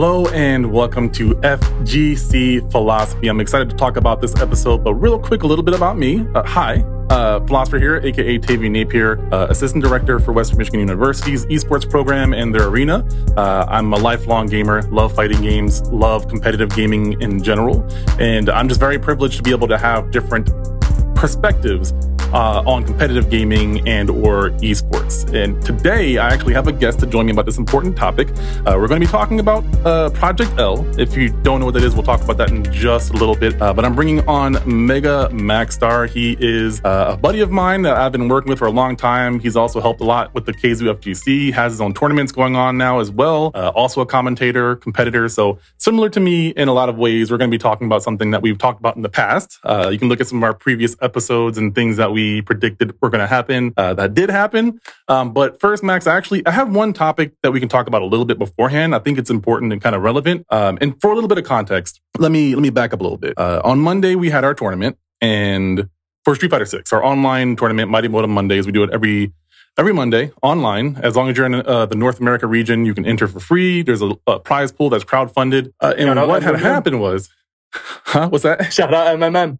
Hello and welcome to FGC Philosophy. I'm excited to talk about this episode, but real quick, a little bit about me. Uh, hi, uh, Philocypher here, aka Tavian Napier, uh, assistant director for Western Michigan University's esports program and their arena. Uh, I'm a lifelong gamer, love fighting games, love competitive gaming in general, and I'm just very privileged to be able to have different perspectives uh, on competitive gaming and or esports. And today, I actually have a guest to join me about this important topic. Uh, we're going to be talking about uh, Project L. If you don't know what that is, we'll talk about that in just a little bit. Uh, but I'm bringing on Megamaxstar. He is uh, a buddy of mine that I've been working with for a long time. He's also helped a lot with the KZoo FGC. Has his own tournaments going on now as well. Uh, also a commentator, competitor. So similar to me in a lot of ways. We're going to be talking about something that we've talked about in the past. you can look at some of our previous episodes and things that we we predicted were going to happen. Uh, that did happen. Um, but first, Max, actually, I have one topic that we can talk about a little bit beforehand. I think it's important and kind of relevant. Um, and for a little bit of context, let me let me back up a little bit. Uh, on Monday, we had our tournament, and for Street Fighter Six, our online tournament, Mighty Modem Mondays, we do it every every Monday online. As long as you're in uh, the North America region, you can enter for free. There's a, a prize pool that's crowdfunded. Uh, and what had happened was, huh? What's that? Shout out MMM.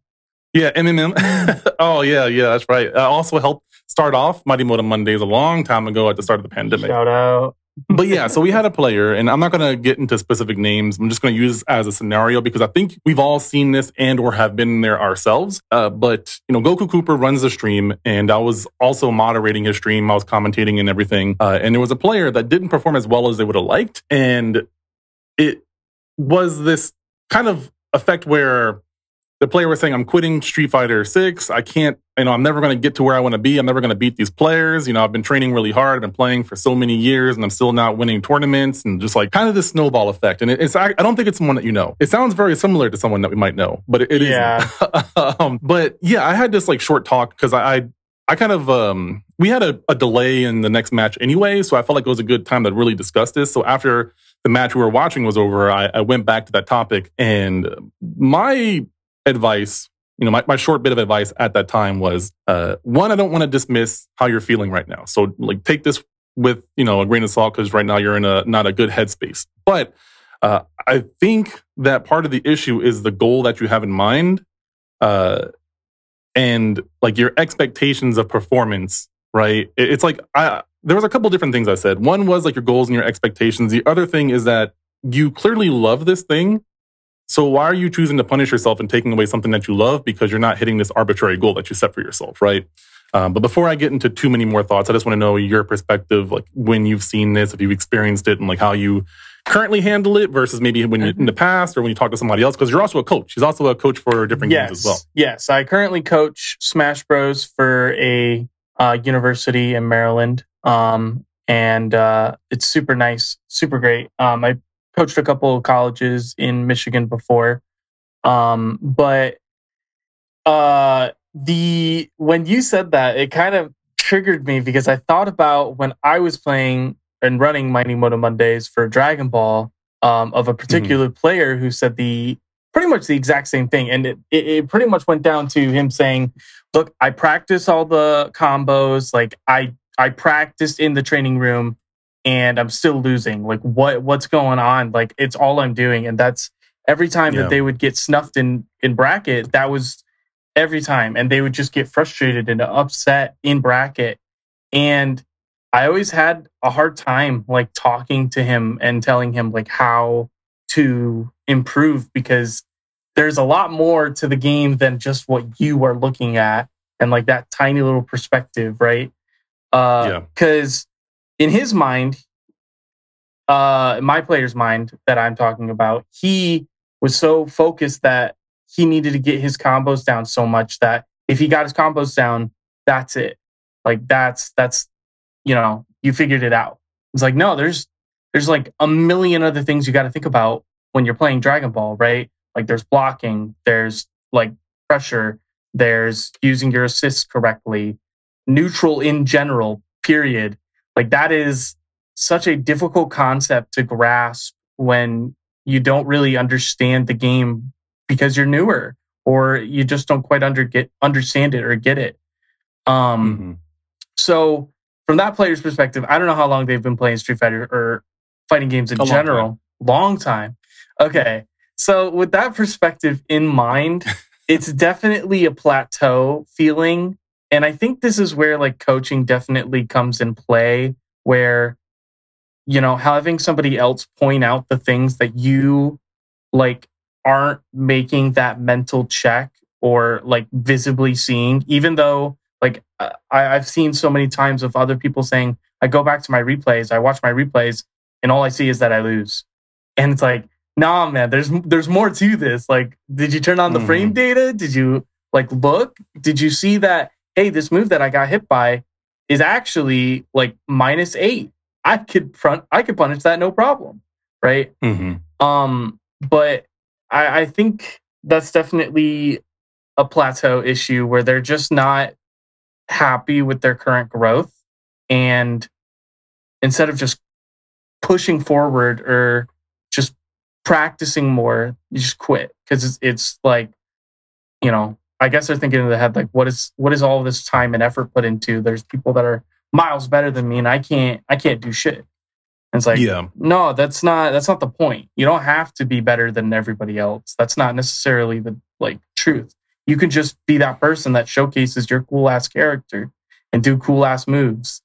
Yeah, MMM. oh, yeah, yeah, that's right. I also helped start off Mighty Modem Mondays a long time ago at the start of the pandemic. Shout out. but yeah, so we had a player, and I'm not going to get into specific names. I'm just going to use as a scenario because I think we've all seen this and or have been there ourselves. Uh, but you know, Goku Cooper runs the stream, and I was also moderating his stream. I was commentating and everything. Uh, and there was a player that didn't perform as well as they would have liked, and it was this kind of effect where the player was saying, I'm quitting Street Fighter 6. I can't, you know, I'm never going to get to where I want to be. I'm never going to beat these players. You know, I've been training really hard. I've been playing for so many years and I'm still not winning tournaments and just like kind of this snowball effect. And it's, I, don't think it's someone that you know. It sounds very similar to someone that we might know, but it, it yeah. um, but yeah, I had this like short talk because I, I, I kind of, um, we had a, a delay in the next match anyway. So I felt like it was a good time to really discuss this. So after the match we were watching was over, I, I went back to that topic and my advice, you know, my, my short bit of advice at that time was uh, one, I don't want to dismiss how you're feeling right now. So like take this with, you know, a grain of salt because right now you're in a not a good headspace. But uh, I think that part of the issue is the goal that you have in mind. Uh, and like your expectations of performance, right? It's like I there was a couple different things I said. One was like your goals and your expectations. The other thing is that you clearly love this thing, so why are you choosing to punish yourself and taking away something that you love because you're not hitting this arbitrary goal that you set for yourself, right? Um, but before I get into too many more thoughts, I just want to know your perspective, like when you've seen this, if you've experienced it, and like how you currently handle it versus maybe when you, in the past or when you talk to somebody else. Because you're also a coach. He's also a coach for different yes, games as well. Yes, I currently coach Smash Bros for a uh, university in Maryland, um, and uh, it's super nice, super great. Um, I coached a couple of colleges in Michigan before. Um, but uh, the when you said that, it kind of triggered me because I thought about when I was playing and running Mighty Modem Mondays for Dragon Ball um, of a particular mm-hmm. player who said the pretty much the exact same thing, and it, it, it pretty much went down to him saying, "Look, I practice all the combos, like I I practiced in the training room." And I'm still losing. Like what what's going on? Like it's all I'm doing. And that's every time yeah. that they would get snuffed in in bracket, that was every time. And they would just get frustrated and upset in bracket. And I always had a hard time like talking to him and telling him like how to improve because there's a lot more to the game than just what you are looking at and like that tiny little perspective, right? Uh, yeah. In his mind, uh, my player's mind that I'm talking about, he was so focused that he needed to get his combos down so much that if he got his combos down, that's it. Like that's that's you know you figured it out. It's like no, there's there's like a million other things you got to think about when you're playing Dragon Ball, right? Like there's blocking, there's like pressure, there's using your assists correctly, neutral in general, period. Like that is such a difficult concept to grasp when you don't really understand the game because you're newer or you just don't quite under get understand it or get it. Um, mm-hmm. so from that player's perspective, I don't know how long they've been playing Street Fighter or fighting games in a general. long time. Okay. So with that perspective in mind, it's definitely a plateau feeling. And I think this is where like coaching definitely comes in play, where, you know, having somebody else point out the things that you like aren't making that mental check or like visibly seeing, even though like I, I've seen so many times of other people saying, I go back to my replays, I watch my replays, and all I see is that I lose. And it's like, nah, man, there's there's more to this. Like, did you turn on the mm-hmm. frame data? Did you like look? Did you see that? Hey, this move that I got hit by is actually like minus eight. I could front, I could punish that no problem, right? Mm-hmm. Um, but I, I think that's definitely a plateau issue where they're just not happy with their current growth and instead of just pushing forward or just practicing more you just quit because it's, it's like you know i guess they're thinking in the head like what is what is all this time and effort put into? There's people that are miles better than me and i can't i can't do shit. And it's like yeah. no that's not that's not the point. You don't have to be better than everybody else. That's not necessarily the like truth. You can just be that person that showcases your cool ass character and do cool ass moves.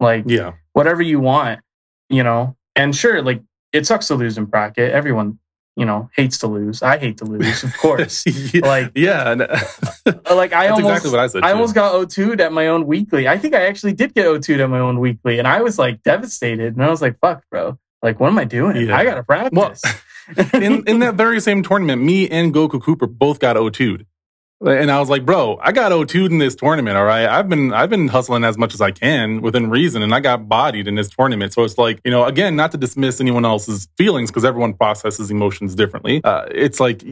Like, yeah, whatever you want, you know. And sure, like it sucks to lose in bracket. Everyone, you know, hates to lose. I hate to lose, of course. like, yeah, uh, like I almost, exactly what I said. I almost got O2'd at my own weekly. I think I actually did get O2'd at my own weekly, and I was like devastated. And I was like, "Fuck, bro! Like, what am I doing? Yeah. I gotta practice." Well, in in that very same tournament, me and Goku Cooper both got O2'd. And I was like, bro, I got O2'd in this tournament. All right. I've been, I've been hustling as much as I can within reason. And I got bodied in this tournament. So it's like, you know, again, not to dismiss anyone else's feelings because everyone processes emotions differently. Uh, it's like,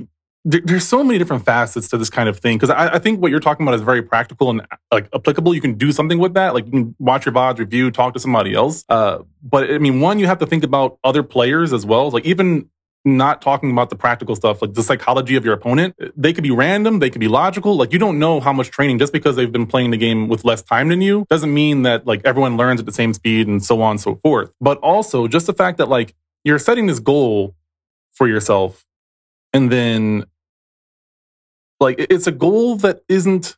there's so many different facets to this kind of thing because I, I, think what you're talking about is very practical and like applicable. You can do something with that, like you can watch your VODs, review, talk to somebody else. Uh, but I mean, one, you have to think about other players as well. Like even not talking about the practical stuff, like the psychology of your opponent. They could be random, they could be logical. Like you don't know how much training just because they've been playing the game with less time than you doesn't mean that like everyone learns at the same speed and so on and so forth. But also just the fact that like you're setting this goal for yourself and then like it's a goal that isn't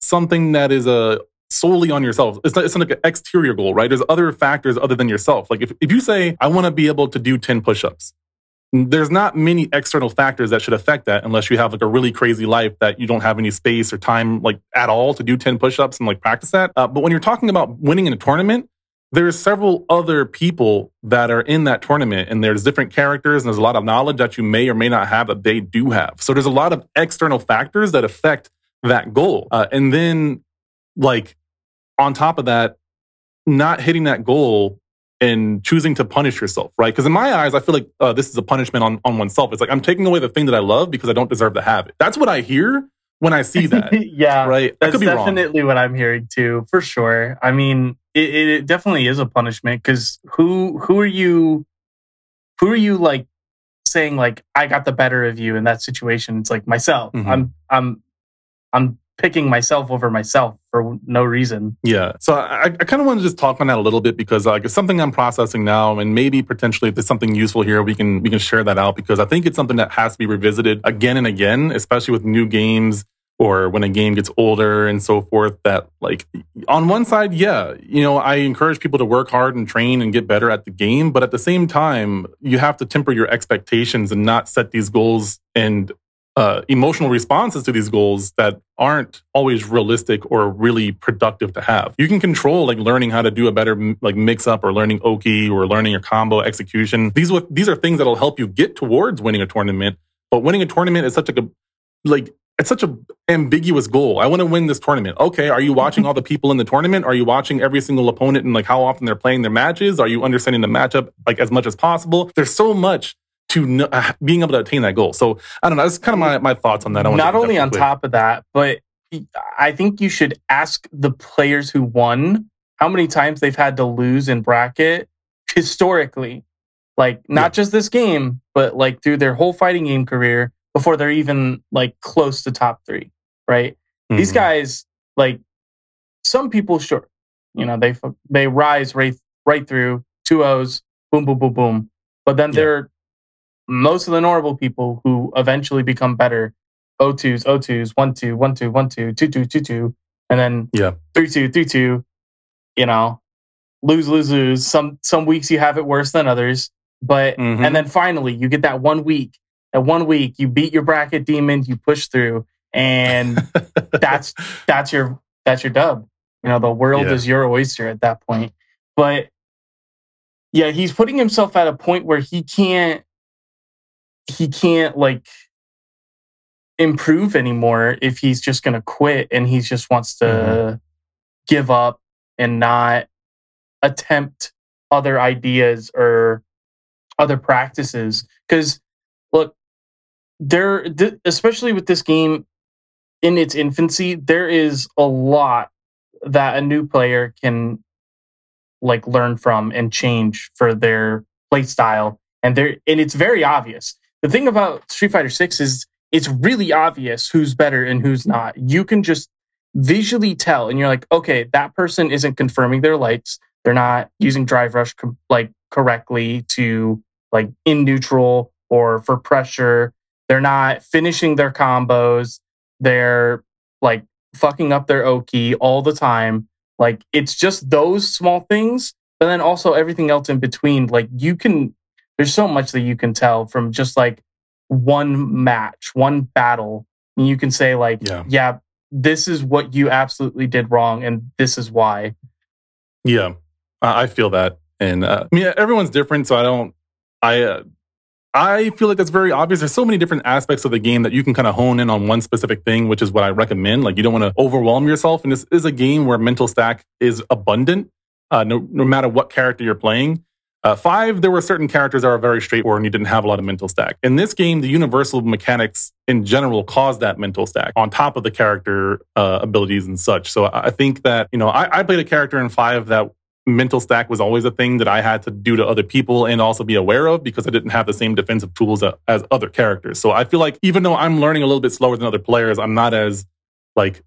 something that is a solely on yourself. It's not, it's not like an exterior goal, right? There's other factors other than yourself. Like if, if you say, I want to be able to do 10 push-ups, there's not many external factors that should affect that unless you have like a really crazy life that you don't have any space or time like at all to do 10 push-ups and like practice that. Uh, but when you're talking about winning in a tournament, there's several other people that are in that tournament and there's different characters and there's a lot of knowledge that you may or may not have that they do have. So there's a lot of external factors that affect that goal. Uh, and then like on top of that, not hitting that goal and choosing to punish yourself, right? Because in my eyes, I feel like uh, this is a punishment on, on oneself. It's like I'm taking away the thing that I love because I don't deserve to have it. That's what I hear when I see that. yeah, right. That's definitely wrong. what I'm hearing too, for sure. I mean, it, it definitely is a punishment because who who are you? Who are you like saying like I got the better of you in that situation? It's like myself. Mm-hmm. I'm I'm I'm picking myself over myself for no reason. Yeah. So I, I kind of want to just talk on that a little bit because like it's something I'm processing now, and maybe potentially if there's something useful here, we can we can share that out because I think it's something that has to be revisited again and again, especially with new games or when a game gets older and so forth that like on one side yeah you know i encourage people to work hard and train and get better at the game but at the same time you have to temper your expectations and not set these goals and uh, emotional responses to these goals that aren't always realistic or really productive to have. You can control like learning how to do a better like mix up or learning Oki or learning your combo execution. These these are things that'll help you get towards winning a tournament. But winning a tournament is such a like it's such a ambiguous goal. I want to win this tournament. Okay, are you watching all the people in the tournament? Are you watching every single opponent and like how often they're playing their matches? Are you understanding the matchup like as much as possible? There's so much to uh, being able to attain that goal. So I don't know. That's kind of my, my thoughts on that. Not only on top of that, but I think you should ask the players who won how many times they've had to lose in bracket historically. Like not yeah. just this game, but like through their whole fighting game career before they're even like close to top three, right? Mm-hmm. These guys, like some people, sure, you know, they they rise right right through two O's, boom, boom, boom, boom. But then yeah. they're most of the normal people who eventually become better O2s, O2s, 1 2, 1 2, 1 2, 2 2, 2 2, and then yeah. 3 2, 3 2, you know, lose, lose, lose. Some some weeks you have it worse than others. But Mhm. and then finally you get that one week. That one week you beat your bracket demon, you push through, and that's that's your that's your dub. You know, the world Yeah. is your oyster at that point. But yeah, he's putting himself at a point where he can't he can't like improve anymore if he's just going to quit and he just wants to Mhm. give up and not attempt other ideas or other practices cuz look there th- especially with this game in its infancy there is a lot that a new player can like learn from and change for their play style and there and it's very obvious the thing about street fighter 6 is it's really obvious who's better and who's not. You can just visually tell and you're like okay that person isn't confirming their lights they're not using drive rush com- like correctly to like in neutral or for pressure. They're not finishing their combos. They're like fucking up their oki all the time. Like it's just those small things but then also everything else in between. Like you can there's so much that you can tell from just like one match one battle and you can say like Yeah. yeah this is what you absolutely did wrong and this is why Yeah, I feel that, and uh, I mean everyone's different, so I don't. I uh, I feel like that's very obvious. There's so many different aspects of the game that you can kind of hone in on one specific thing, which is what I recommend. Like you don't want to overwhelm yourself, and this is a game where mental stack is abundant, uh, no no matter what character you're playing. Uh, five, there were certain characters that were very straightforward and you didn't have a lot of mental stack. In this game, the universal mechanics in general cause that mental stack on top of the character uh, abilities and such. So I I think that, you know, I, I played a character in five that mental stack was always a thing that I had to do to other people and also be aware of because I didn't have the same defensive tools as other characters. So I feel like even though I'm learning a little bit slower than other players, I'm not as like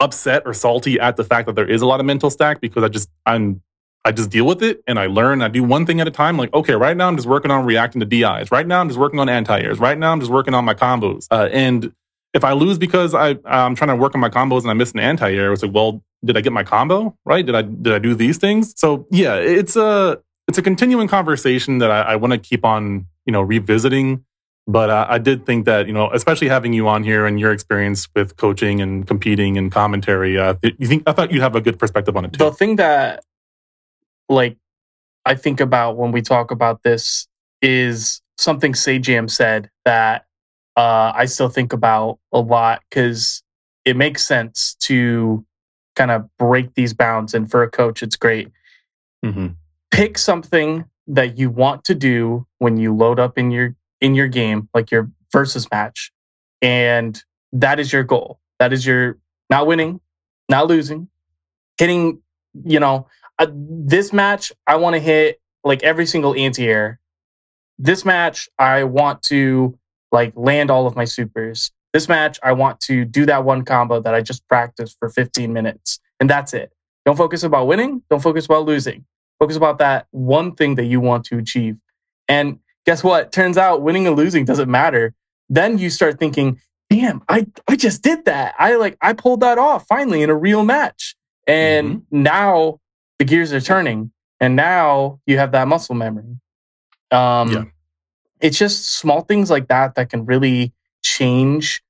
upset or salty at the fact that there is a lot of mental stack because I just I'm I just deal with it and I learn. I do one thing at a time. Like, okay, right now I'm just working on reacting to DIs. Right now I'm just working on anti-airs. Right now I'm just working on my combos. Uh, and if I lose because I I'm trying to work on my combos and I miss an anti-air, it's like, well, did I get my combo right? Did I did I do these things? So yeah, it's a it's a continuing conversation that I, I want to keep on you know revisiting. But uh, I did think that you know, especially having you on here and your experience with coaching and competing and commentary, uh, you think I thought you'd have a good perspective on it too. the thing that like I think about when we talk about this is something Sajam said that uh, I still think about a lot because it makes sense to kind of break these bounds. And for a coach, it's great. hmm Pick something that you want to do when you load up in your in your game, like your versus match, and that is your goal. That is your not winning, not losing, hitting. You know, uh, this match I want to hit like every single anti-air. This match I want to like land all of my supers. This match I want to do that one combo that I just practiced for 15 minutes. And that's it. Don't focus about winning, don't focus about losing. Focus about that one thing that you want to achieve. And guess what? Turns out winning and losing doesn't matter. Then you start thinking, "Damn, I I just did that. I like I pulled that off finally in a real match." And now the gears are turning and now you have that muscle memory. Um Yeah. it's just small things like that that can really change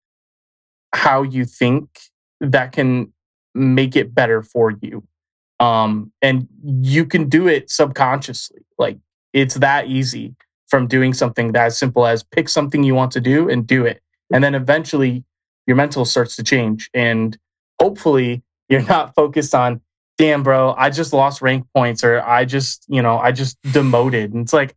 how you think that can make it better for you. Um and you can do it subconsciously. Like it's that easy from doing something that simple as pick something you want to do and do it. And then eventually your mental starts to change and hopefully you're not focused on damn bro i just lost rank points or i just you know i just demoted and it's like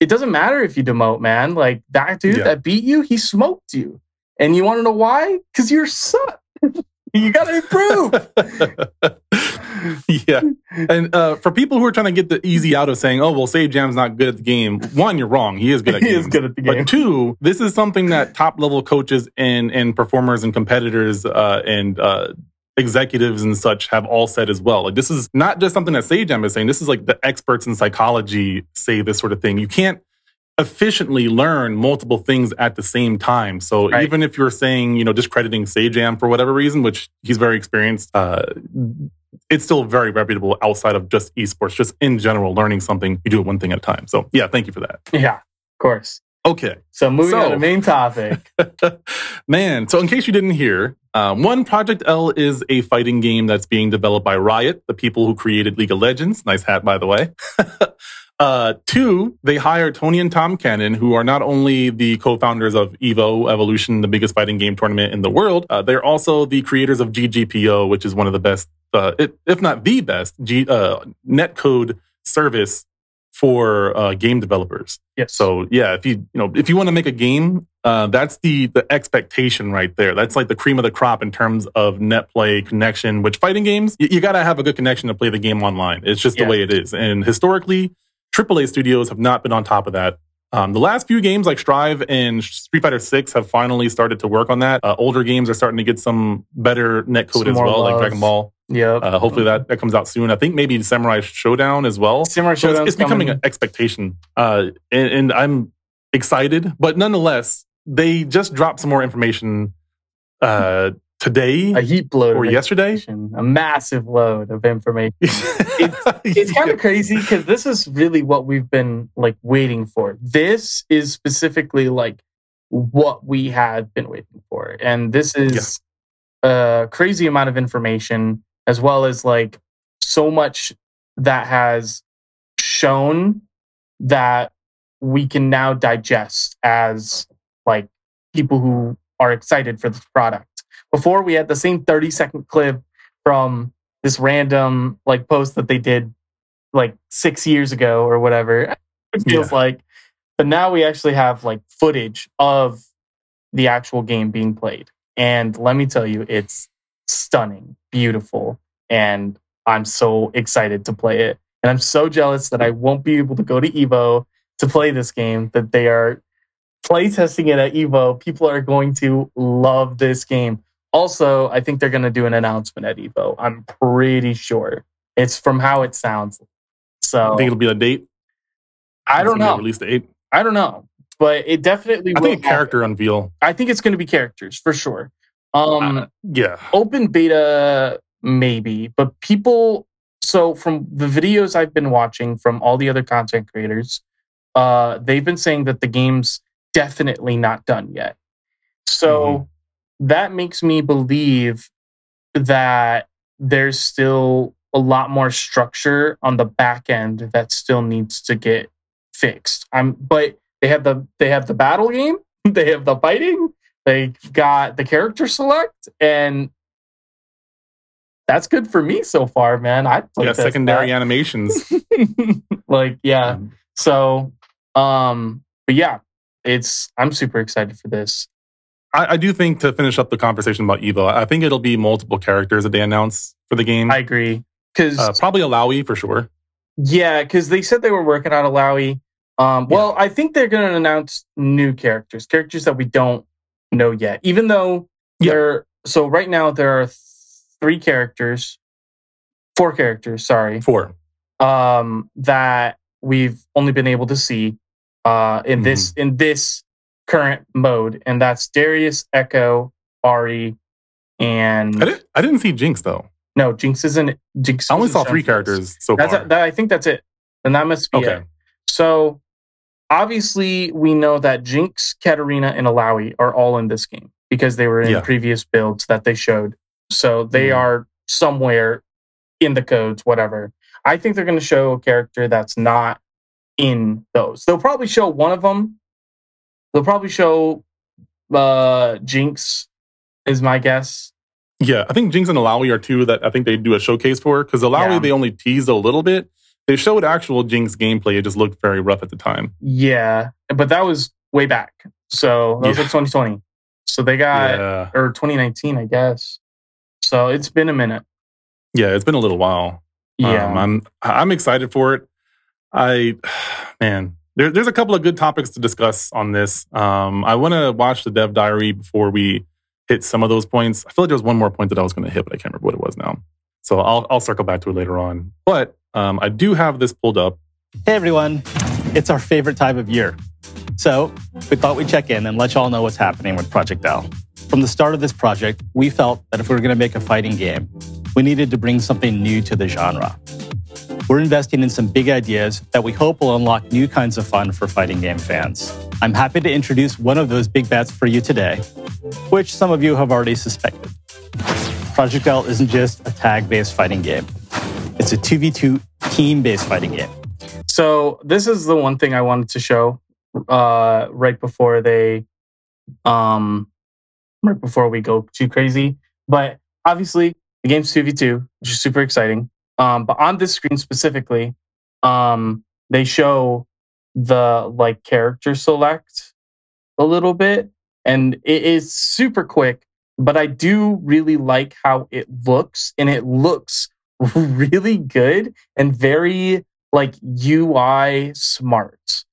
it doesn't matter if you demote man like that dude Yeah. that beat you he smoked you and you want to know why because you're suck you gotta improve yeah. And uh, for people who are trying to get the easy out of saying, oh, well, Sajam's not good at the game, one, you're wrong. He is good at he games. is good at the game But two, this is something that top level coaches and, and performers and competitors uh, and uh, executives and such have all said as well. Like this is not just something that Sajam is saying. This is like the experts in psychology say this sort of thing. You can't efficiently learn multiple things at the same time. So Right. even if you're saying, you know, discrediting Sajam for whatever reason, which he's very experienced, uh, it's still very reputable outside of just esports, just in general, learning something, you do it one thing at a time. So yeah, thank you for that. Yeah, of course. Okay. So moving So- on to main topic. Man, so in case you didn't hear, um, one Project L is a fighting game that's being developed by Riot, the people who created League of Legends. Nice hat, by the way. uh, two, they hired Tony and Tom Cannon, who are not only the co-founders of Evo Evolution, the biggest fighting game tournament in the world, uh, they're also the creators of GGPO, which is one of the best, uh, it, if not the best, G, uh, netcode service for uh, game developers. Yes. So yeah, if you you know if you want to make a game, uh, that's the the expectation right there. That's like the cream of the crop in terms of net play connection. Which fighting games, you, you got to have a good connection to play the game online. It's just Yeah. the way it is. And historically, AAA studios have not been on top of that. Um, the last few games like Strive and Street Fighter Six have finally started to work on that. Uh, older games are starting to get some better netcode Some as well, like. Dragon Ball. Yep. Uh, hopefully that, that comes out soon. I think maybe Samurai Showdown as well. Samurai So it's, it's becoming coming. an expectation, uh, and, and I'm excited. But nonetheless, they just dropped some more information uh, today a heap load or yesterday. a massive load of information. It's kind of crazy because this is really what we've been like waiting for. This is specifically like what we have been waiting for, and this is a crazy amount of information as well as like so much that has shown that we can now digest as like people who are excited for this product. Before we had the same 30 second clip from this random like post that they did like six years ago or whatever. It feels like. But now we actually have like footage of the actual game being played. And let me tell you, it's stunning, beautiful, and I'm so excited to play it. And I'm so jealous that I won't be able to go to Evo to play this game, that they are play testing it at Evo. People are going to love this game. Also, I think they're going to do an announcement at Evo. I'm pretty sure. It's from how it sounds. So I think it'll be a date. I don't It's gonna be a know. Release date. I don't know. But it definitely I will think a happen. character unveil. I think it's going to be characters for sure. Um, Uh, yeah. open beta maybe but people so from the videos i've been watching from all the other content creators uh they've been saying that the game's definitely not done yet. So that makes me believe that there's still a lot more structure on the back end that still needs to get fixed. I'm but they have the they have the battle game they have the fighting they got the character select and that's good for me so far, man. I Yeah. Secondary animations. like yeah. Mhm. So um but yeah, it's I'm super excited for this. I, I do think to finish up the conversation about Evo, I think it'll be multiple characters that they announce for the game. I agree. Cause uh, probably Illaoi for sure. yeah, because they said they were working on Illaoi. Um well, I think they're gonna announce new characters, characters that we don't know yet. Even though Yeah. there so right now there are three characters, four characters, sorry. Four. um, that we've only been able to see uh, in this in this current mode, and that's Darius, Ekko, Ahri, and I didn't. I didn't see Jinx though. no Jinx isn't Jinx. I only saw three shown for us. characters so That's far. a, that, I think that's it, and that must be Okay. it. So obviously, we know that Jinx, Katarina, and Illaoi are all in this game because they were in Yeah. previous builds that they showed. So they Mhm. are somewhere in the codes, whatever. I think they're going to show a character that's not in those. They'll probably show one of them. They'll probably show uh, Jinx, is my guess. Yeah, I think Jinx and Illaoi are two that I think they do a showcase for because Illaoi Yeah. they only teased a little bit. They showed actual Jinx gameplay. It just looked very rough at the time. Yeah, but that was way back. So that was Yeah. like 2020. So they got yeah, or 2019, I guess. So it's been a minute. yeah, it's been a little while. Yeah. Um, I'm I'm excited for it. I man, there, there's a couple of good topics to discuss on this. Um, I want to watch the dev diary before we hit some of those points. I feel like there was one more point that I was going to hit, but I can't remember what it was now. So I'll I'll circle back to it later on. But um, I do have this pulled up. Hey everyone, it's our favorite time of year. So we thought we'd check in and let y'all know what's happening with Project L. From the start of this project, we felt that if we were going to make a fighting game, we needed to bring something new to the genre. We're investing in some big ideas that we hope will unlock new kinds of fun for fighting game fans. I'm happy to introduce one of those big bets for you today, which some of you have already suspected. Project L isn't just a tag based fighting game, it's a 2v2 team based fighting game. So, this is the one thing I wanted to show uh, right before they, um, right before we go too crazy. But obviously, the game's 2v2, which is super exciting. Um, but on this screen specifically, um, they show the like character select a little bit, and it is super quick. But I do really like how it looks, and it looks really good and very like UI smart.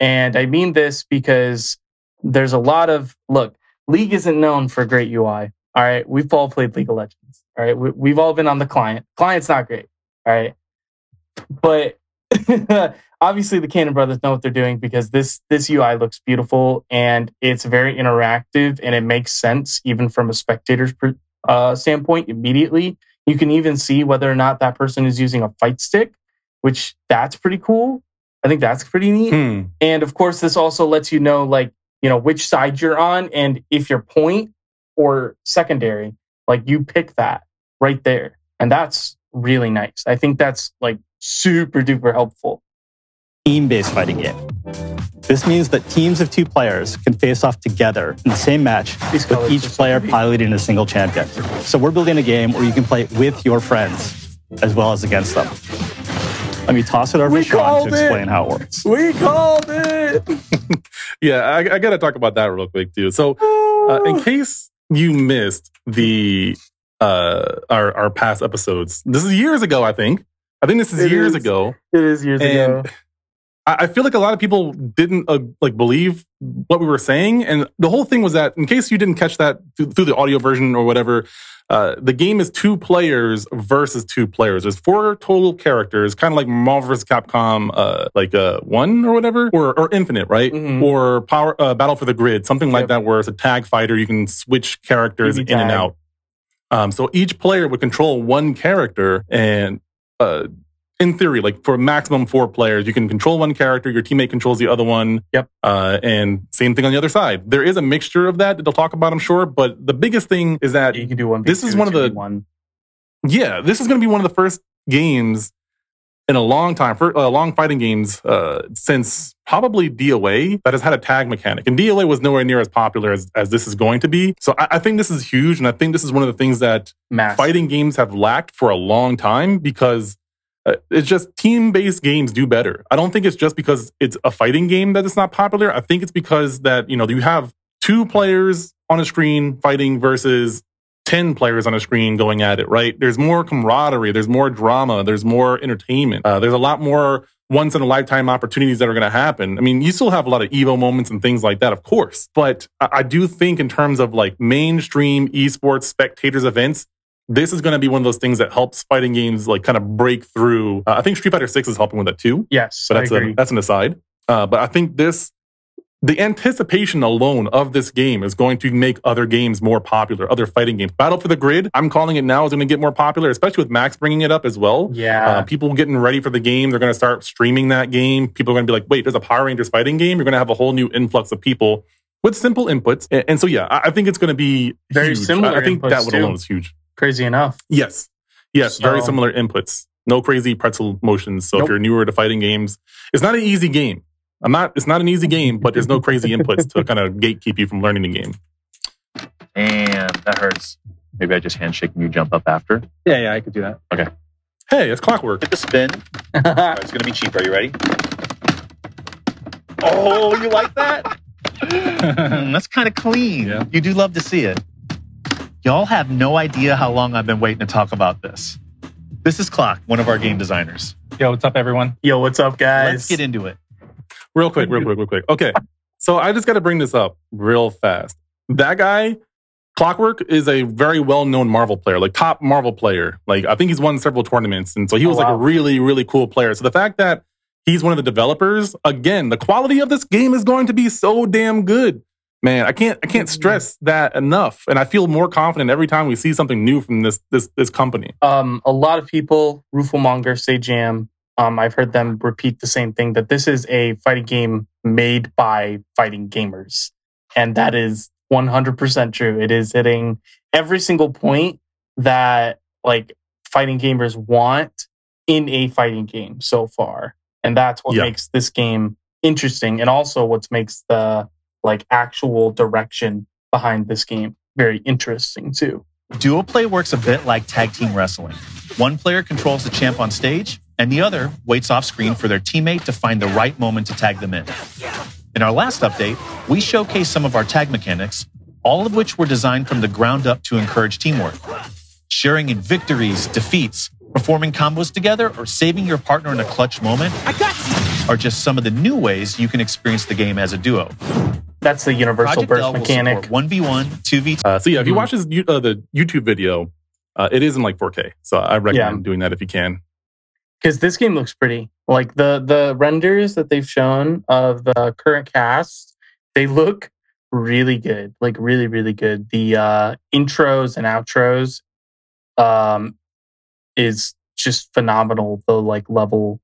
And I mean this because there's a lot of look, League isn't known for great UI. All right. We've all played League of Legends. All right. We, have all been on the client. Client's not great. All right. But obviously the Cannon brothers know what they're doing because this this UI looks beautiful and it's very interactive and it makes sense even from a spectator's uh, standpoint immediately. You can even see whether or not that person is using a fight stick, which that's pretty cool. I think that's pretty neat. Hmm. And of course, this also lets you know, like, you know, which side you're on and if you're point or secondary, like you pick that right there. And that's really nice. I think that's like super duper helpful. Team based fighting game. This means that teams of two players can face off together in the same match with each player piloting a single champion. So we're building a game where you can play with your friends as well as against them. Let me toss it over we to Sean to explain it. how it works. We called it. yeah, I, I got to talk about that real quick too. So, uh, in case you missed the uh, our our past episodes, this is years ago. I think. I think this is it years is. ago. It is years and ago. I feel like a lot of people didn't uh, like believe what we were saying, and the whole thing was that, in case you didn't catch that through, through the audio version or whatever, uh, the game is two players versus two players. There's four total characters, kind of like Marvel vs. Capcom, uh, like uh, one or whatever, or, or Infinite, right? Mm-hmm. Or Power uh, Battle for the Grid, something like yep. that, where it's a tag fighter. You can switch characters in and out. Um, so each player would control one character, and uh, in theory, like for maximum four players, you can control one character, your teammate controls the other one. Yep. Uh, and same thing on the other side. There is a mixture of that that they'll talk about, I'm sure. But the biggest thing is that you can do one. This is one of the one. Yeah, this is going to be one of the first games in a long time, for uh, long fighting games uh, since probably DOA that has had a tag mechanic. And DOA was nowhere near as popular as, as this is going to be. So I, I think this is huge, and I think this is one of the things that Massive. fighting games have lacked for a long time because it's just team based games do better. I don't think it's just because it's a fighting game that it's not popular. I think it's because that, you know, you have two players on a screen fighting versus 10 players on a screen going at it, right? There's more camaraderie, there's more drama, there's more entertainment, uh, there's a lot more once in a lifetime opportunities that are going to happen. I mean, you still have a lot of Evo moments and things like that, of course. But I, I do think in terms of like mainstream esports spectators events, this is going to be one of those things that helps fighting games like kind of break through. Uh, I think Street Fighter Six is helping with that too. Yes, but that's a, that's an aside. Uh, but I think this, the anticipation alone of this game is going to make other games more popular, other fighting games. Battle for the Grid, I'm calling it now, is going to get more popular, especially with Max bringing it up as well. Yeah, uh, people getting ready for the game. They're going to start streaming that game. People are going to be like, wait, there's a Power Rangers fighting game. You're going to have a whole new influx of people with simple inputs. And, so, yeah, I, I think it's going to be very huge. similar. I, I think that one alone is huge. Crazy enough. Yes. Yes. So, very similar inputs. No crazy pretzel motions. So nope. if you're newer to fighting games, it's not an easy game. I'm not, it's not an easy game, but there's no crazy inputs to kind of gatekeep you from learning the game. And that hurts. Maybe I just handshake and you jump up after. Yeah, yeah, I could do that. Okay. Hey, it's clockwork. Hit the spin. right, it's going to be cheap. Are you ready? Oh, you like that? Mm, that's kind of clean. Yeah. You do love to see it. Y'all have no idea how long I've been waiting to talk about this. This is Clock, one of our game designers. Yo, what's up, everyone? Yo, what's up, guys? Let's get into it. Real quick, real quick, real quick. Okay. So I just got to bring this up real fast. That guy, Clockwork, is a very well known Marvel player, like top Marvel player. Like, I think he's won several tournaments. And so he oh, was oh, wow. like a really, really cool player. So the fact that he's one of the developers. Again, the quality of this game is going to be so damn good. Man, I can't I can't stress that enough. And I feel more confident every time we see something new from this this this company. Um, a lot of people, Rooflemonger, Sajam, um, I've heard them repeat the same thing that this is a fighting game made by fighting gamers. And that is 100% true. It is hitting every single point that like fighting gamers want in a fighting game so far. And that's what Yeah. makes this game interesting and also what makes the like actual direction behind this game very interesting too. Duo play works a bit like tag team wrestling. One player controls the champ on stage, and the other waits off screen for their teammate to find the right moment to tag them in. In our last update, we showcased some of our tag mechanics, all of which were designed from the ground up to encourage teamwork. Sharing in victories, defeats, performing combos together, or saving your partner in a clutch moment are just some of the new ways you can experience the game as a duo. That's the universal Project burst L mechanic. 1v1, 2v2, Uh, so yeah, if you watch this, uh, the YouTube video, uh, it is in like 4K. So I recommend Yeah. doing that if you can. because this game looks pretty. Like the the renders that they've shown of the current cast, they look really good. Like really, really good. The uh, intros and outros um, is just phenomenal. The like level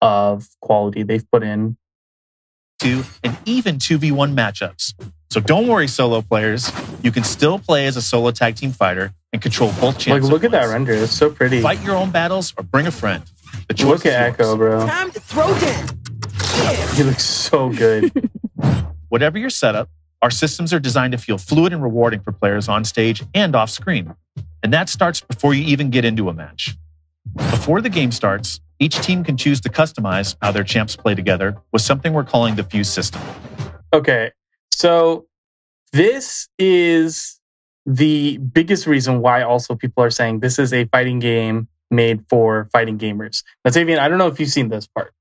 of quality they've put in. And even 2v1 matchups. So don't worry, solo players. You can still play as a solo tag team fighter and control both champs. like look at that render. It's so pretty. Fight your own battles or bring a friend. The choice Look is at Ekko, bro. Time to throw down. He looks so good. Whatever your setup, our systems are designed to feel fluid and rewarding for players on stage and off screen. And that starts before you even get into a match. Before the game starts, each team can choose to customize how their champs play together with something we're calling the Fuse system. Okay. So this is the biggest reason why also people are saying this is a fighting game made for fighting gamers. Now, Tavian, I don't know if you've seen this part.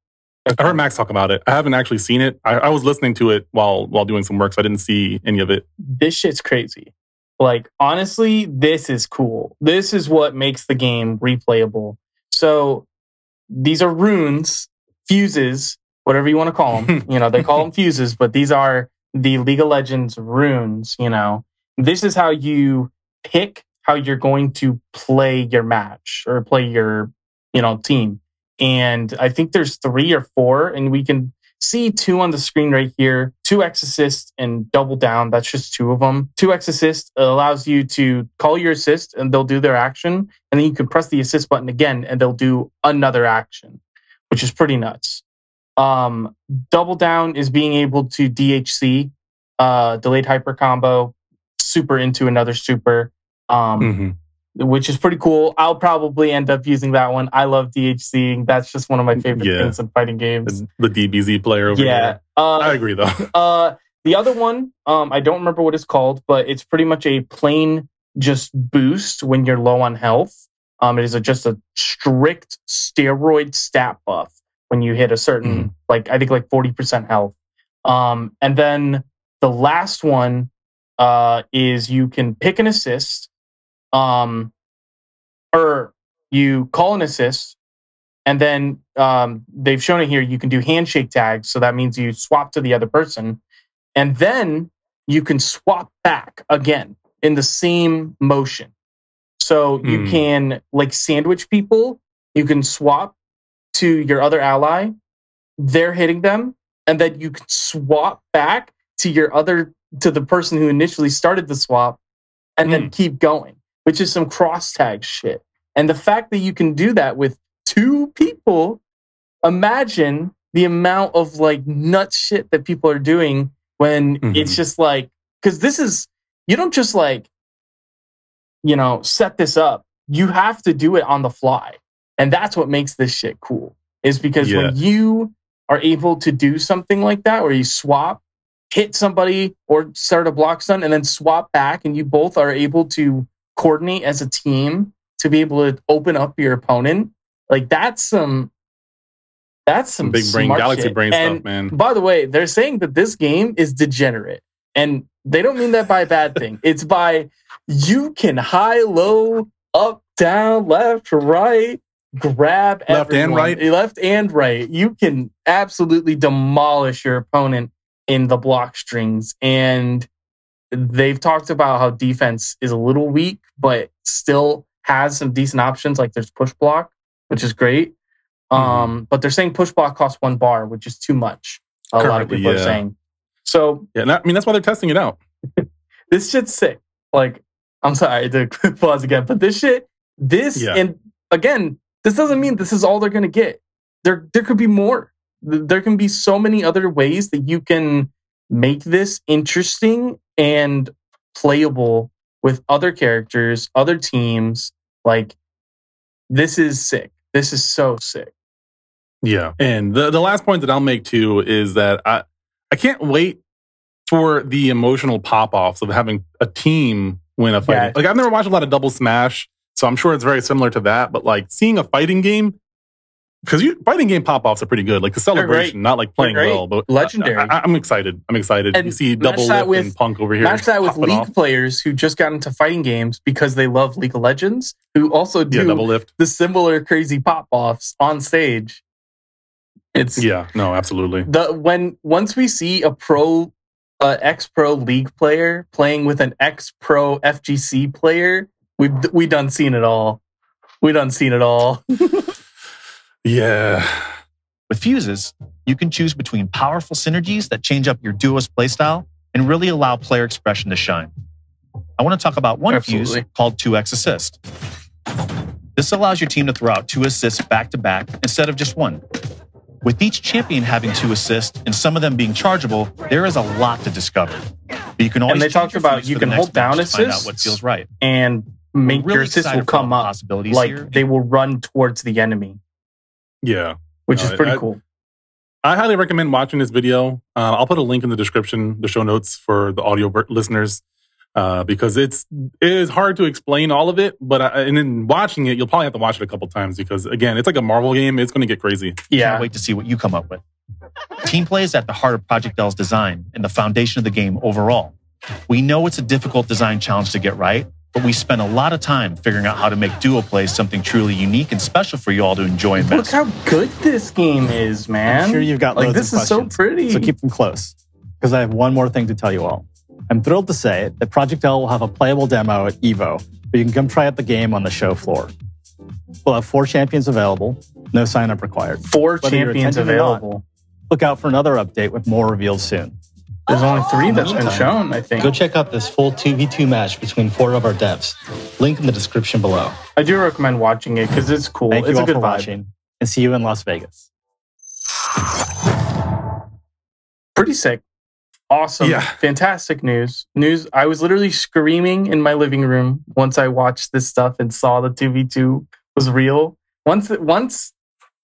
I heard Max talk about it. I haven't actually seen it. I, I was listening to it while while doing some work, so I didn't see any of it. This shit's crazy. Like, honestly, this is cool. This is what makes the game replayable. So these are runes, fuses, whatever you want to call them. you know, they call them fuses, but these are the League of Legends runes, you know. This is how you pick how you're going to play your match or play your, you know, team. And I think there's three or four, and we can see two on the screen right here. Two X assist and double down. That's just two of them. Two X assist allows you to call your assist and they'll do their action. And then you can press the assist button again and they'll do another action, which is pretty nuts. Um, double down is being able to DHC, uh, delayed hyper combo, super into another super. Um, Mhm. Which is pretty cool. I'll probably end up using that one. I love DHCing. That's just one of my favorite Yeah. things in fighting games. The DBZ player over Yeah. here. Uh, I agree though. uh, the other one, um, I don't remember what it's called, but it's pretty much a plain just boost when you're low on health. Um, it is a, just a strict steroid stat buff when you hit a certain, like I think like forty percent health. Um, and then the last one uh, is you can pick an assist, um, or you call an assist, and then um, they've shown it here. You can do handshake tags, so that means you swap to the other person, and then you can swap back again in the same motion. So you Hmm. can like sandwich people. You can swap to your other ally. They're hitting them, and then you can swap back to your other to the person who initially started the swap, and then keep going, which is some cross tag shit. And the fact that you can do that with two people, imagine the amount of like nut shit that people are doing when Mhm. it's just like, because this is, you don't just like, you know, set this up. You have to do it on the fly. And that's what makes this shit cool, is because Yeah. when you are able to do something like that, where you swap, hit somebody or start a block stun, and then swap back, and you both are able to coordinate as a team to be able to open up your opponent. Like that's some that's some Big brain, galaxy shit. brain And stuff, man. By the way, they're saying that this game is degenerate. And they don't mean that by a bad thing. It's by you can high, low, up, down, left, right. grab Left and right? Eh, left and right. You can absolutely demolish your opponent in the block strings. And they've talked about how defense is a little weak, but still has some decent options. Like there's push block, which is great. Mm-hmm. Um, but they're saying push block costs one bar, which is too much. A lot of Currently, people are saying. So Yeah, I mean that's why they're testing it out. this shit's sick. Like, I'm sorry to pause again, but this shit, this Yeah. and again, this doesn't mean this is all they're gonna get. There, there could be more. There can be so many other ways that you can make this interesting and playable with other characters, other teams. Like, this is sick. This is so sick. Yeah. And the, the last point that I'll make too is that I I can't wait for the emotional pop offs of having a team win a fight. Yeah. Like I've never watched a lot of double smash, so I'm sure it's very similar to that. But like seeing a fighting game, because you fighting game pop offs are pretty good. Like the celebration, not like playing well, but Legendary. I, am excited. I'm excited. And you see double that lift with- and punk over here. Match that with League off. players who just got into fighting games because they love League of Legends, who also do Yeah, Doublelift. the similar crazy pop offs on stage. It's Yeah, no, absolutely. the when once we see a pro, uh, ex pro league player playing with an ex pro FGC player, we we done seen it all. We done seen it all. Yeah. With fuses, you can choose between powerful synergies that change up your duo's playstyle and really allow player expression to shine. I want to talk about one fuse called 2x assist. This allows your team to throw out two assists back to back instead of just one. With each champion having two assists and some of them being chargeable, there is a lot to discover. But you can always they talked about you can hold down to find out what assists. feels right. and make really your assists will come up possibilities like here. they will run towards the enemy, Yeah. which No, is pretty I- cool. I highly recommend watching this video. Uh, I'll put a link in the description, the show notes for the audio ver- listeners, uh, because it's it is hard to explain all of it. But I, and then watching it, you'll probably have to watch it a couple times because again, it's like a Marvel game. It's going to get crazy. Yeah, Can't wait to see what you come up with. Team play is at the heart of Project L's design and the foundation of the game overall. We know it's a difficult design challenge to get right, but we spent a lot of time figuring out how to make duo play something truly unique and special for you all to enjoy and Look master. how good this game is, man. I'm sure you've got like loads this of is so pretty. So keep them close because I have one more thing to tell you all. I'm thrilled to say that Project L will have a playable demo at EVO where you can come try out the game on the show floor. We'll have four champions available, no sign up required. Four Whether champions attending or not. available. Look out for another update with more revealed soon. There's only three that's been shown, I think. Go check out this full 2v2 match between four of our devs. Link in the description below. I do recommend watching it because it's cool. Thank it's you a all good for vibe. watching and see you in Las Vegas. Pretty sick. Awesome. Yeah. Fantastic news. News. I was literally screaming in my living room once I watched this stuff and saw the 2v2 was real. Once once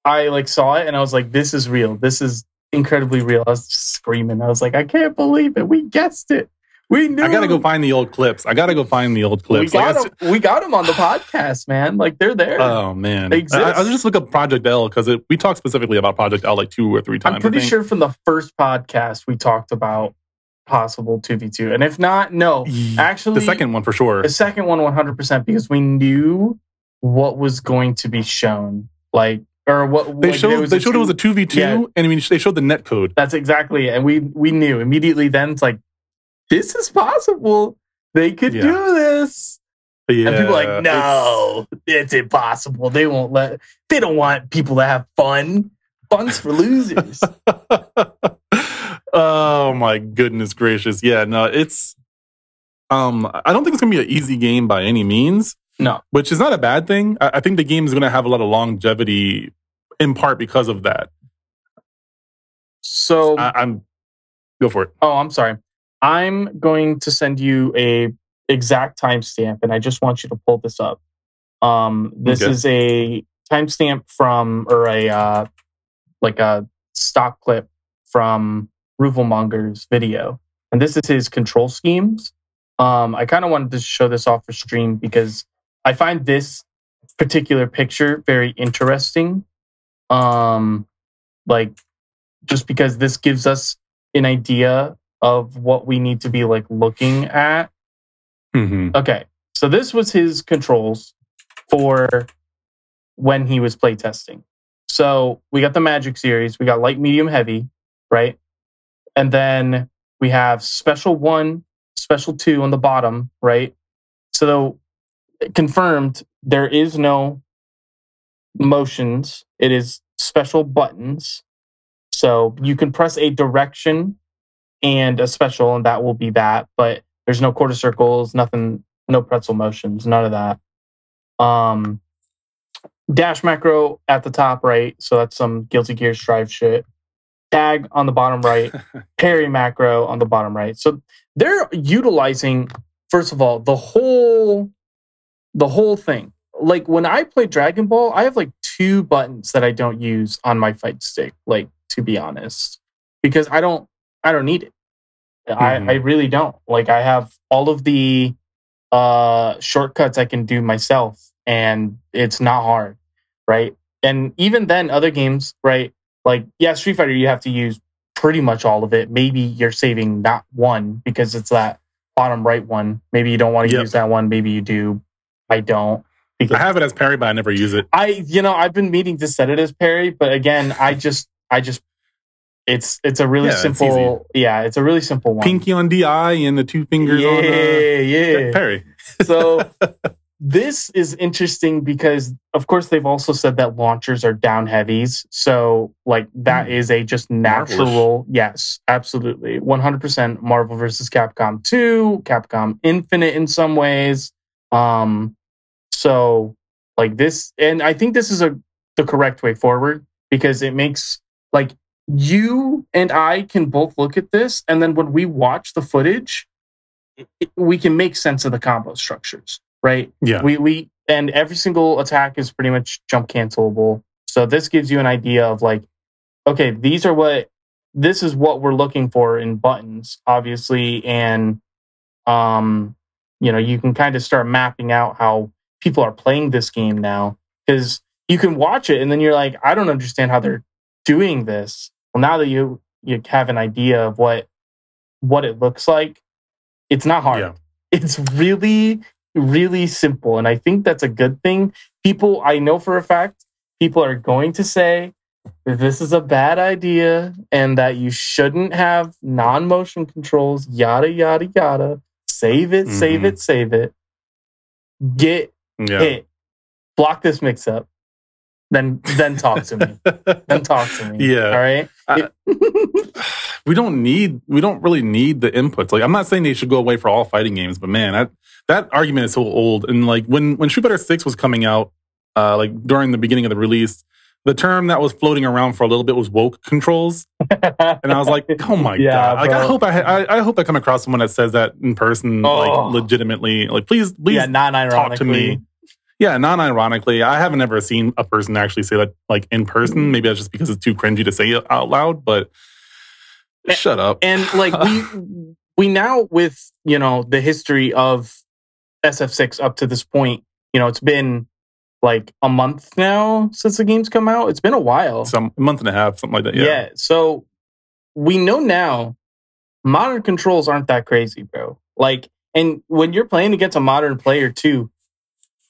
I like saw it and I was like, this is real. This is incredibly real. I was just screaming. I was like, I can't believe it. We guessed it. We knew. I gotta go find the old clips. I gotta go find the old clips. Like, got, I s- them, we got them on the podcast, man. Like they're there. Oh man, They I, exist. I'll just look up Project L because we talked specifically about Project L like two or three times. I'm pretty sure from the first podcast we talked about possible 2v2. And if not, no. Actually, the second one for sure. The second one, 100%, because we knew what was going to be shown. Like, or what They like, showed they showed it was a two v two, and I mean they showed the net code. That's exactly. And we, we knew immediately then, it's like, this is possible. They could Yeah. do this. Yeah, and people are like, it's- no, it's impossible. They won't let, they don't want people to have fun. Fun's for losers. oh my goodness gracious! Yeah, no, it's. Um, I don't think it's gonna be an easy game by any means. No. which is not a bad thing. I, I think the game is gonna have a lot of longevity, in part because of that. so, I, I'm go for it. Oh, I'm sorry. I'm going to send you a exact timestamp, and I just want you to pull this up. Um, this Okay. is a timestamp from, or a uh, like a stock clip from Ruvelmonger's video, and this is his control schemes. Um, I kind of wanted to show this off for stream because I find this particular picture very interesting. Um, like just because this gives us an idea of what we need to be like looking at. Mm-hmm. Okay, so this was his controls for when he was playtesting. So we got the Magic series, we got light, medium, heavy, right? And then we have special one, special two on the bottom, right? So confirmed, there is no motions. It is special buttons. So you can press a direction and a special, and that will be that. But there's no quarter circles, nothing, no pretzel motions, none of that. Um, dash macro at the top right, so that's some Guilty Gear Strive shit. Tag on the bottom right, parry macro on the bottom right. So they're utilizing, first of all, the whole, the whole thing. Like when I play Dragon Ball, I have like two buttons that I don't use on my fight stick. Like to be honest, because I don't, I don't need it. Mm-hmm. I, I really don't. Like I have all of the uh shortcuts I can do myself and it's not hard, right? And even then other games, right? Like yeah, Street Fighter you have to use pretty much all of it. Maybe you're saving not one because it's that bottom right one. Maybe you don't want to yep. use that one, maybe you do. I don't. I have it as parry, but I never use it. I, you know, I've been meaning to set it as parry, but again, I just, I just it's it's a really yeah, simple. It's yeah, it's a really simple one. Pinky on DI and the two fingers yeah, on uh, yeah. Parry. so this is interesting because of course they've also said that launchers are down heavies. So like that mm. is a just natural yes, absolutely. 100% Marvel versus Capcom 2, Capcom Infinite in some ways. Um so like this and I think this is a the correct way forward because it makes like you and I can both look at this, and then when we watch the footage, it, we can make sense of the combo structures, right? Yeah. We we and every single attack is pretty much jump cancelable. So this gives you an idea of like, okay, these are what this is what we're looking for in buttons, obviously, and um, you know, you can kind of start mapping out how people are playing this game now because you can watch it and then you're like, I don't understand how they're doing this well, now that you you have an idea of what what it looks like, it's not hard. Yeah. It's really really simple, and I think that's a good thing. People, I know for a fact, people are going to say this is a bad idea and that you shouldn't have non-motion controls. Yada yada yada. Save it, mm-hmm. save it, save it. Get yeah. hit. Block this mix up then then talk to me. then talk to me. Yeah. All right. I, we don't need. We don't really need the inputs. Like I'm not saying they should go away for all fighting games, but man, that that argument is so old. And like when when Street Fighter Six was coming out, uh, like during the beginning of the release, the term that was floating around for a little bit was woke controls, and I was like, "Oh my yeah, god!" Like I hope I, I, I hope I come across someone that says that in person, oh. like legitimately. Like please, please, yeah, not talk to me. Yeah, non ironically, I haven't ever seen a person actually say that like in person. Mm-hmm. Maybe that's just because it's too cringy to say it out loud, but and, shut up. And like we we now with, you know, the history of SF6 up to this point, you know, it's been like a month now since the game's come out. It's been a while. Some a month and a half, something like that. Yeah. Yeah. So we know now modern controls aren't that crazy, bro. Like, and when you're playing against a modern player too,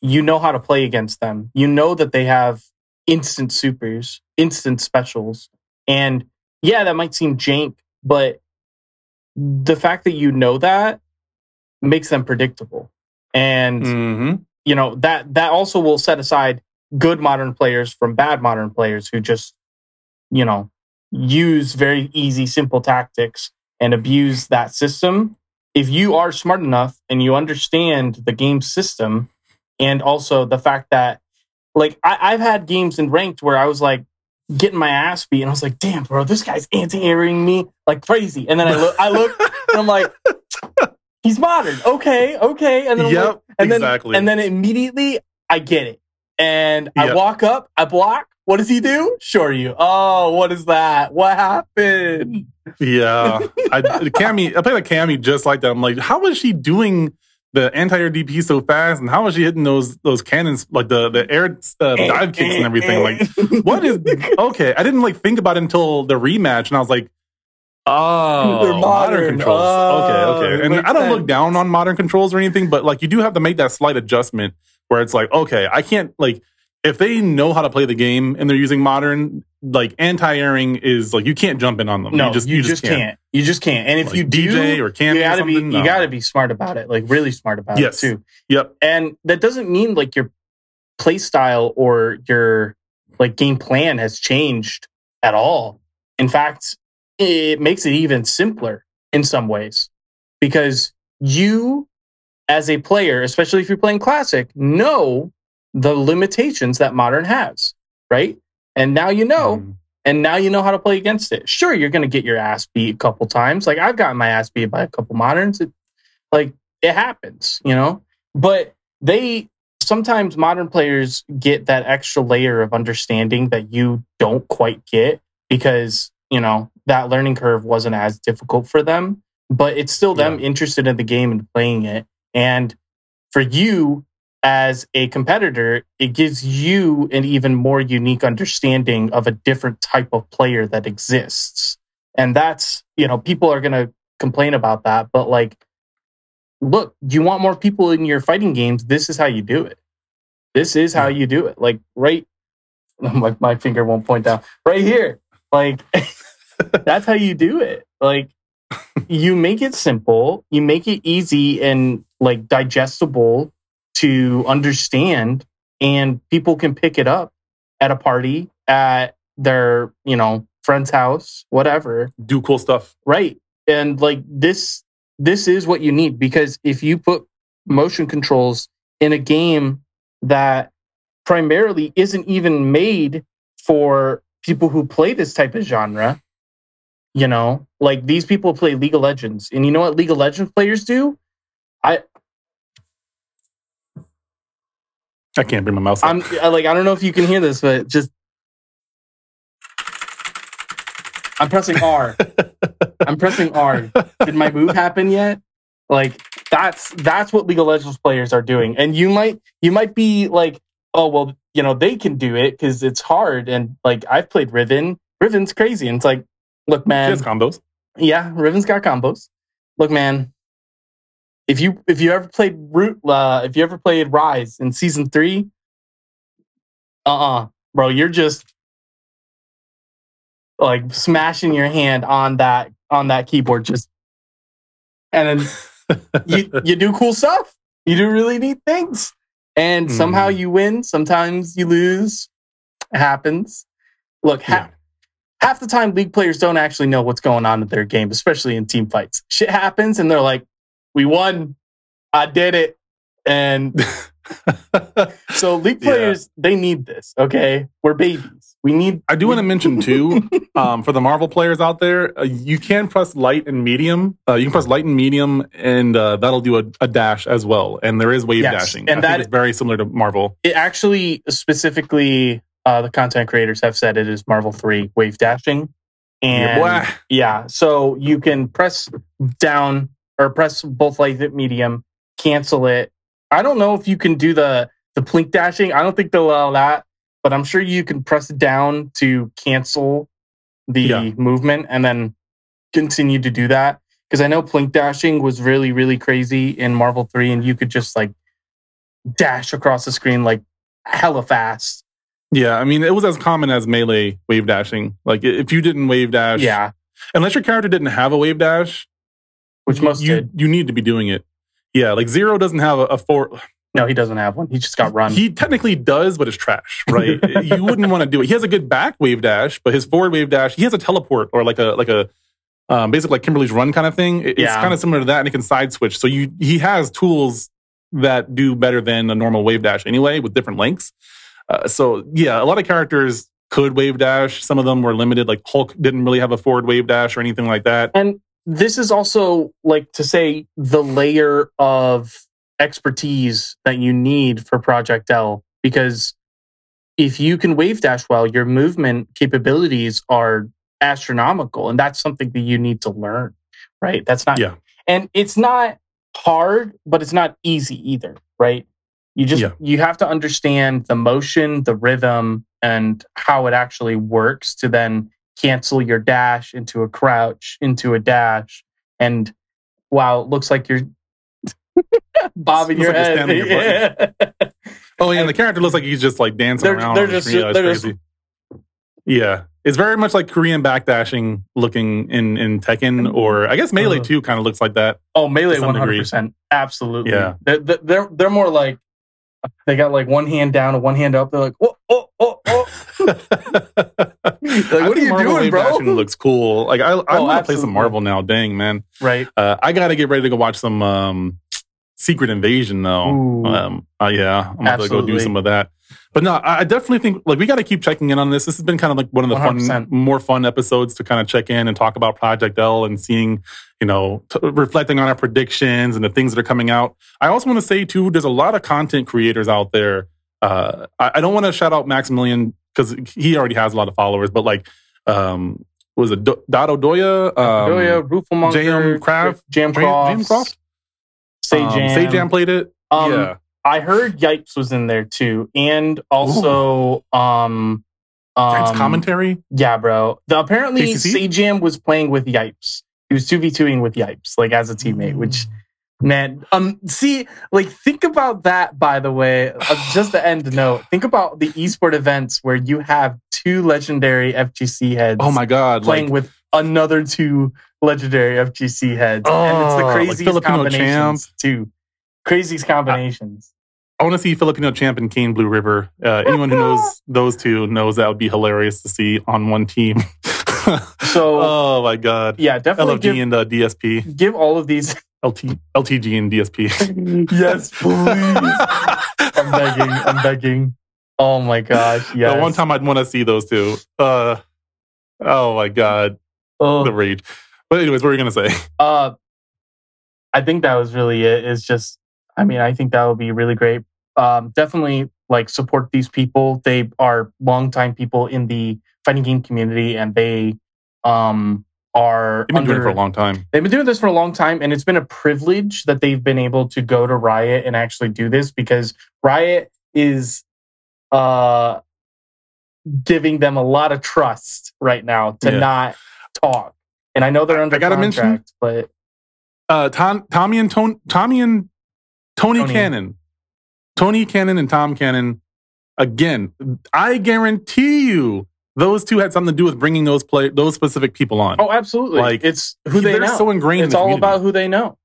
you know how to play against them. You know that they have instant supers, instant specials. And yeah, that might seem jank, but the fact that you know that makes them predictable. And mm-hmm. you know, that that also will set aside good modern players from bad modern players who just, you know, use very easy, simple tactics and abuse that system. If you are smart enough and you understand the game system, and also the fact that like I, have had games in ranked where I was like getting my ass beat, and I was like, "Damn, bro, this guy's anti-airing me like crazy." And then I look, I look, and I'm like, "He's modern, okay, okay." And then yep, like, and exactly. then and then immediately I get it, and I walk up, I block. What does he do? Sure you. Oh, what is that? What happened? Yeah, I, Cammy. I played a Cammy just like that. I'm like, how is she doing? The anti-air DP so fast, and how was she hitting those those cannons like the the air uh, eh, dive kicks and eh, everything? Like, eh. what is okay? I didn't like think about it until the rematch, and I was like, oh, modern. modern. controls. Oh, okay, okay. And I don't sense. look down on modern controls or anything, but like you do have to make that slight adjustment where it's like, okay, I can't like if they know how to play the game and they're using modern, like anti-airing is like you can't jump in on them. No, you just, you just can't. can't. You just can't. And if Like you DJ do, or Candy you gotta be something? you gotta be smart about it, like really smart about Yes. it too. Yep. And that doesn't mean like your play style or your like game plan has changed at all. In fact, it makes it even simpler in some ways because you as a player, especially if you're playing classic, know the limitations that modern has, right? And now you know Mm. and now you know how to play against it. Sure, you're going to get your ass beat a couple times. Like I've gotten my ass beat by a couple moderns. It, like it happens, you know. But they sometimes modern players get that extra layer of understanding that you don't quite get because you know that learning curve wasn't as difficult for them. But it's still them interested in the game and playing it. And for you as a competitor, it gives you an even more unique understanding of a different type of player that exists. And that's, you know, people are going to complain about that, but like, look, you want more people in your fighting games. This is how you do it. This is how you do it. Like, right, my, my finger won't point down right here. Like, that's how you do it. Like, you make it simple, you make it easy and like digestible to understand and people can pick it up at a party at their you know friend's house whatever. Do cool stuff. right. And like this this is what you need because if you put motion controls in a game that primarily isn't even made for people who play this type of genre you know like these people play league of legends. And you know what league of legends players do? I can't bring my mouse up. I'm I- like, I don't know if you can hear this, but just I'm pressing R. I'm pressing R. Did my move happen yet? Like that's that's what League of Legends players are doing. And you might you might be like, oh well, you know, they can do it because it's hard. And like I've played Riven. Riven's crazy. And it's like, look, She man, has combos. yeah, Riven's got combos. Look, man, if you if you ever played Root, uh, if you ever played Ryze in season three, uh, uh bro, you're just like smashing your hand on that on that keyboard, just and then you you do cool stuff. You do really neat things, and somehow Mhm. you win. Sometimes you lose. It happens. Look, ha- Yeah. half the time league players don't actually know what's going on in their game, especially in team fights. Shit happens, and they're like, "We won. I did it." And so league Yeah. players, they need this. Okay, we're babies. We need. I do want to mention too, um, for the Marvel players out there, uh, you can press light and medium. Uh, you can press light and medium, and uh, that'll do a, a dash as well. And there is wave Yes, dashing. and I that- it's very similar to Marvel. It actually specifically, uh, the content creators have said it is Marvel Three wave dashing, and Yeah. Yeah, so you can press down or press both light and medium, cancel it. I don't know if you can do the the plink dashing. I don't think they'll allow that, but I'm sure you can press it down to cancel the Yeah. movement and then continue to do that. Because I know plink dashing was really really crazy in Marvel Three, and you could just like dash across the screen like hella fast. Yeah, I mean, it was as common as melee wave dashing. Like, if you didn't wave dash, Yeah, unless your character didn't have a wave dash, which most you did. you need to be doing it. Yeah, like Zero doesn't have a, a four. No, he doesn't have one. He just got run. He technically does, but it's trash, right? you wouldn't want to do it. He has a good back wave dash, but his forward wave dash, he has a teleport or like a like a um, basically like Kimberly's run kind of thing. It- It's kind of similar to that, and he can side switch. So you he has tools that do better than a normal wave dash anyway, with different lengths. Uh, so yeah, a lot of characters could wave dash. Some of them were limited. Like Hulk didn't really have a forward wave dash or anything like that. And this is also like to say the layer of expertise that you need for Project L because if you can wave dash well, your movement capabilities are astronomical, and that's something that you need to learn. Right? That's not. Yeah. And it's not hard, but it's not easy either. Right? You just Yeah. you have to understand the motion, the rhythm, and how it actually works to then cancel your dash into a crouch, into a dash, and wow, it looks like you're bobbing your like head. Yeah. Oh, yeah, and the character looks like he's just like dancing They're- around. they're just- screen. Yeah, it's they're just- crazy. Yeah, it's very much like Korean backdashing looking in in Tekken, or I guess Melee Uh. too. Kind of looks like that. Oh, melee, To some one degree. hundred percent, absolutely. Yeah. they're, they're- they're they're more like they got like one hand down and one hand up. They're like, oh, oh, oh, oh. like, what are you doing, bro? Looks cool. Like I, I Oh, want to play some Marvel now. Dang man, right. uh, I got to get ready to go watch some um, Secret Invasion though. Ooh. Um, uh, yeah, I'm going to go do some of that. But no, I definitely think like we got to keep checking in on this. This has been kind of like one of the fun, 100%. more fun episodes to kind of check in and talk about Project L and seeing, you know, t- reflecting on our predictions and the things that are coming out. I also want to say too, there's a lot of content creators out there. Uh, I, I don't want to shout out Maximilian because he already has a lot of followers, but like, um, was it Do- Dado Doya? Um, Doya, Rooflemonger, Jam Craft, Jam Jam- Croft, Jam Croft? Say Um, Jam. Sajam played it. Um, yeah. I heard Yipes was in there too, and also um um commentary. Yeah, bro. The, apparently, KCC? Sajam was playing with Yipes. He was two v twoing with Yipes, like as a teammate. Which, man, um, see, like think about that. By the way, uh, just the end note. Think about the esport events where you have two legendary FGC heads. Oh my god! playing Like, with another two legendary FGC heads, and it's Oh, the like craziest Filipino combinations too. Craziest combinations. I want to see Filipino champ and Kane Blueriver. Uh, anyone who knows those two knows that would be hilarious to see on one team. So oh my god! yeah, definitely LTG give, and uh, DSP, give all of these. LT, LTG and DSP. yes, please. I'm begging. I'm begging. Oh my gosh. Yes. The one time I'd want to see those two. Uh, oh my god, Oh, the rage. But anyways, what were you gonna say? uh, I think that was really it. It's just, I mean, I think that would be really great. Um, definitely like support these people. They are longtime people in the fighting game community, and they um are They've been doing it for a long time. They've been doing this for a long time, and it's been a privilege that they've been able to go to Riot and actually do this because Riot is uh, giving them a lot of trust right now to Yeah. not talk. And I know they're under I gotta mention- contract, but Uh, Tom, Tommy and Tony, Tommy and Tony, Tony. Cannon, Tony Cannon and Tom Cannon. Again, I guarantee you, those two had something to do with bringing those play those specific people on. oh, absolutely, Like, it's who they They're know. so ingrained. it's in all community. about who they know.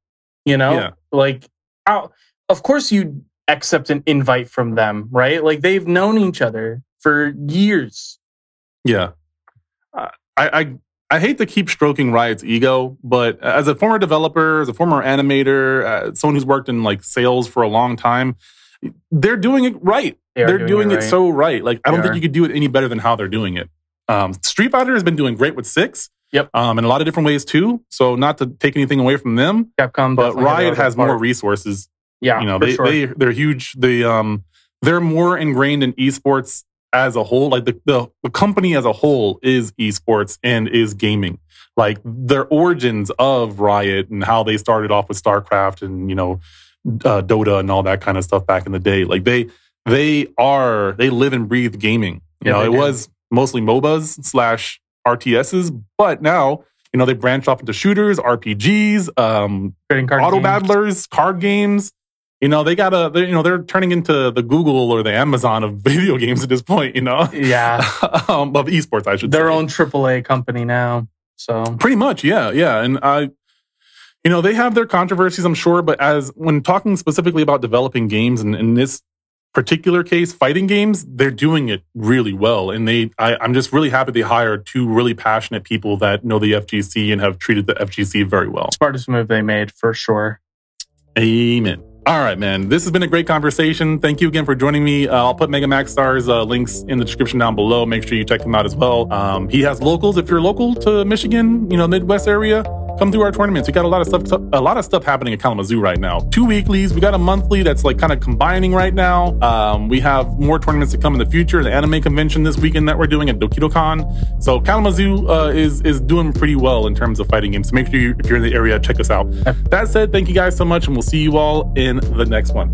You know, Yeah. like how, of course you accept an invite from them, right? Like they've known each other for years. Yeah. Uh, I, I I hate to keep stroking Riot's ego, but as a former developer, as a former animator, uh, someone who's worked in like sales for a long time, they're doing it right. They are They're doing, it, right. so right. Like I They don't think are. you could do it any better than how they're doing it. Um, Street Fighter has been doing great with six. Yep. Um, in a lot of different ways too. So not to take anything away from them, Capcom, but Riot has more resources Yeah, you know they, sure. they they're huge they um they're more ingrained in esports as a whole like the, the the company as a whole is esports and is gaming like their origins of riot and how they started off with starcraft and you know uh, dota and all that kind of stuff back in the day like they they are they live and breathe gaming you Yeah, know it do. was mostly mobas slash rts's but now you know they branched off into shooters rpgs um Trading card auto games. battlers, card games. You know, they gotta, they, you know, they're turning into the Google or the Amazon of video games at this point, you know, Yeah, um, of esports, I should say. their say. own AAA company now. So Pretty much, yeah, yeah. And I, you know, they have their controversies, I'm sure, but as when talking specifically about developing games and in this particular case, fighting games, they're doing it really well. And they, I, I'm just really happy they hired two really passionate people that know the FGC and have treated the FGC very well. smartest move they made for sure. Amen. All right, man. This has been a great conversation. Thank you again for joining me. Uh, I'll put Megamaxstar's uh, links in the description down below. Make sure you check him out as well. Um, he has locals. If you're local to Michigan, you know Midwest area, come through our tournaments. We got a lot of stuff, a lot of stuff happening at Kalamazoo right now. Two weeklies. We got a monthly that's like kind of combining right now. Um, we have more tournaments to come in the future. The anime convention this weekend that we're doing at DokidoCon. So Kalamazoo uh, is is doing pretty well in terms of fighting games. So make sure you, if you're in the area, check us out. That said, thank you guys so much, and we'll see you all in the next one.